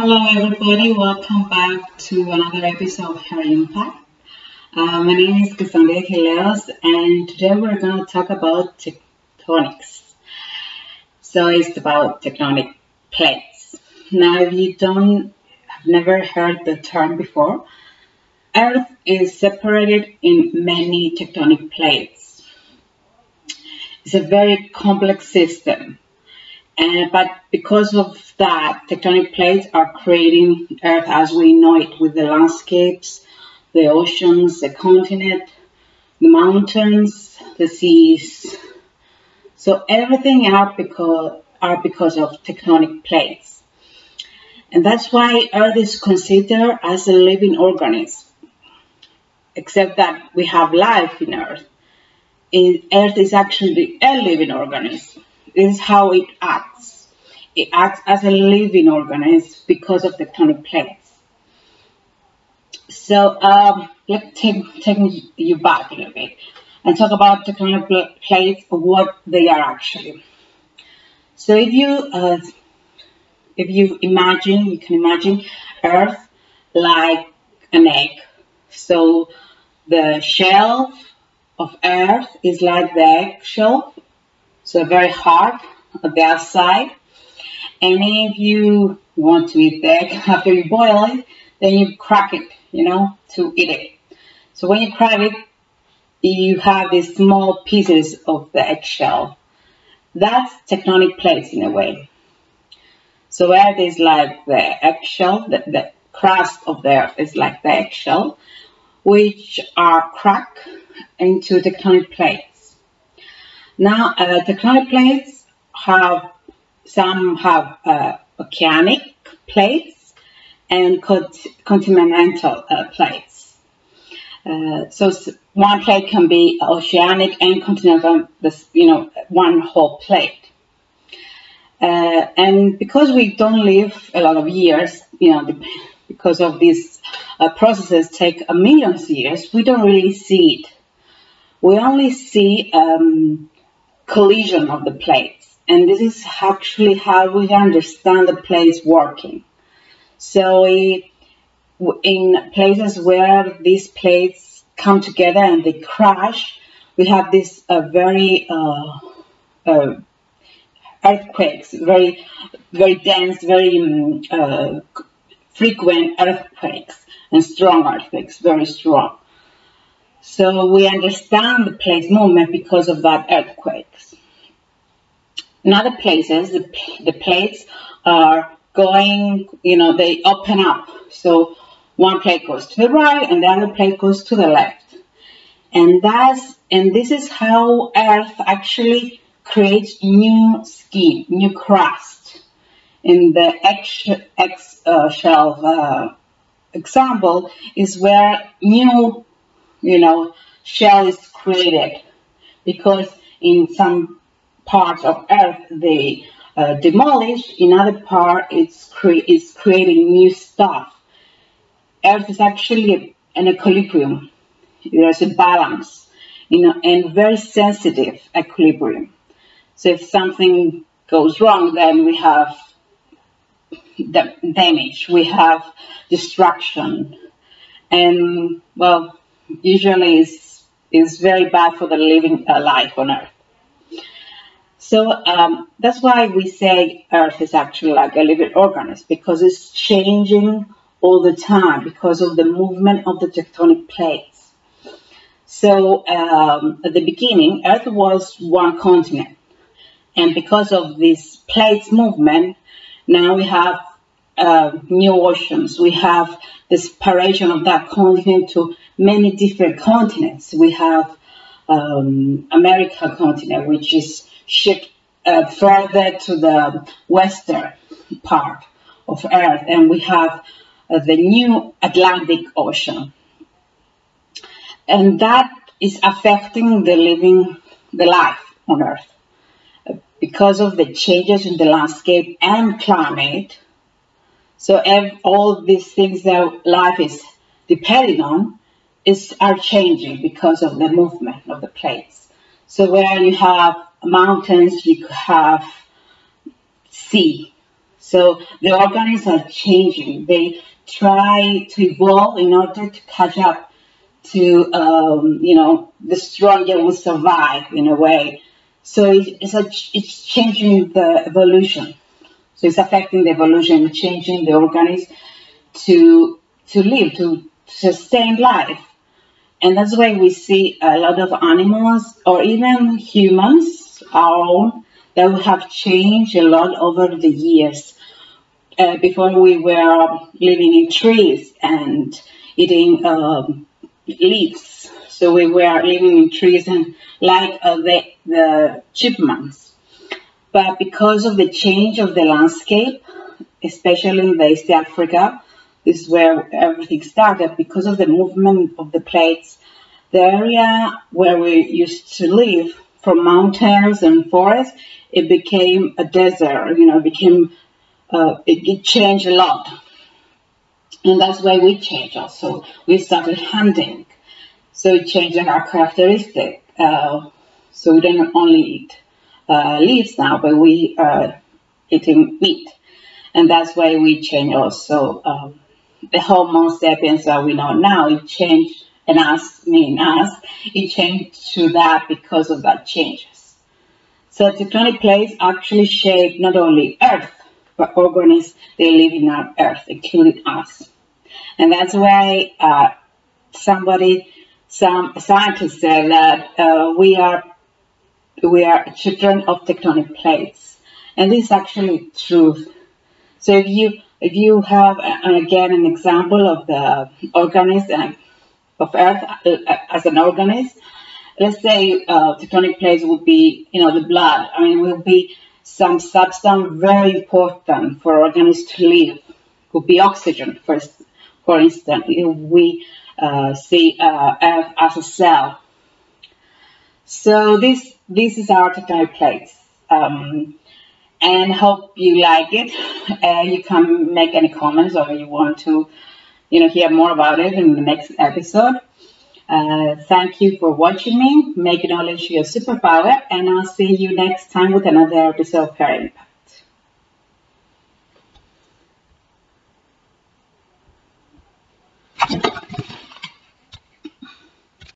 Hello, everybody. Welcome back to another episode of Her Impact. Uh, my name is Cassandra Hileos, and today we're going to talk about tectonics. So it's about tectonic plates. Now, if you don't have never heard the term before, Earth is separated in many tectonic plates. It's a very complex system and, but because of that, tectonic plates are creating Earth as we know it with the landscapes, the oceans, the continent, the mountains, the seas. So everything because, are because of tectonic plates. And that's why Earth is considered as a living organism. Except that we have life in Earth. Earth is actually a living organism is how it acts. It acts as a living organism because of tectonic plates. So um, let's take, take you back a little bit and talk about tectonic plates, what they are actually. So if you uh, if you imagine, you can imagine Earth like an egg. So the shell of Earth is like the egg shell so very hard on the outside. And if you want to eat egg after you boil it, then you crack it, you know, to eat it. So when you crack it, you have these small pieces of the eggshell. That's tectonic plates in a way. So Earth is like the eggshell, the, the crust of the Earth is like the eggshell, which are cracked into tectonic plates. Now, uh, tectonic plates have, some have uh, oceanic plates and continental uh, plates. Uh, so one plate can be oceanic and continental, this, you know, one whole plate. Uh, and because we don't live a lot of years, you know, because of these uh, processes take a millions of years, we don't really see it. We only see um, collision of the plates. And this is actually how we understand the plates working. So in places where these plates come together and they crash, we have this uh, very uh, uh, earthquakes, very very dense, very um, uh, frequent earthquakes and strong earthquakes, very strong. So we understand the place movement because of that earthquakes. In other places, the, the plates are going, you know, they open up. So one plate goes to the right and the other plate goes to the left. And that's, and this is how Earth actually creates new skin, new crust. In the X, X uh, shell uh, example is where new you know, shell is created because in some parts of Earth they uh, demolish, in other part it's, cre- it's creating new stuff. Earth is actually an equilibrium. There's a balance, you know, and very sensitive equilibrium. So if something goes wrong, then we have damage, we have destruction, and well, usually is, is very bad for the living uh, life on Earth. So um, that's why we say Earth is actually like a living organism because it's changing all the time because of the movement of the tectonic plates. So um, at the beginning, Earth was one continent. And because of this plates movement, now we have uh, new oceans. We have the separation of that continent to many different continents. We have um, America continent, which is shipped uh, further to the western part of Earth, and we have uh, the new Atlantic Ocean, and that is affecting the living, the life on Earth. Because of the changes in the landscape and climate. So all these things that life is depending on is are changing because of the movement of the plates. So where you have mountains, you have sea. So the organisms are changing. They try to evolve in order to catch up to, um, you know, the stronger will survive in a way. So it's, a, it's changing the evolution. So it's affecting the evolution, changing the organism to to live, to sustain life. And that's why we see a lot of animals or even humans, our own, that have changed a lot over the years. Uh, before we were living in trees and eating um, leaves. So we were living in trees and like uh, the, the chipmunks. But because of the change of the landscape, especially in East Africa, is where everything started, because of the movement of the plates, the area where we used to live, from mountains and forests, it became a desert, you know, it became, uh, it, it changed a lot. And that's why we changed also. We started hunting. So it changed our characteristic. Uh, so we don't only eat uh, leaves now, but we are eating meat. And that's why we change also um, the Homo sapiens that we know now. It changed, and us, me and us, it changed to that because of that changes. So tectonic plates actually shape not only Earth, but organisms they live in our Earth, including us. And that's why uh, somebody, some scientists said that uh, we are we are children of tectonic plates, and this is actually truth. So if you if you have uh, again an example of the organism of Earth uh, as an organism, let's say uh, tectonic plates would be you know the blood. I mean, it will be some substance very important for organisms to live. Could be oxygen, first for instance, if we uh, see uh, Earth as a cell. So this this is our tectonic plates. Um, and hope you like it. Uh, you can make any comments or you want to, you know, hear more about it in the next episode. Uh, thank you for watching me. Make knowledge your superpower, and I'll see you next time with another episode of Parent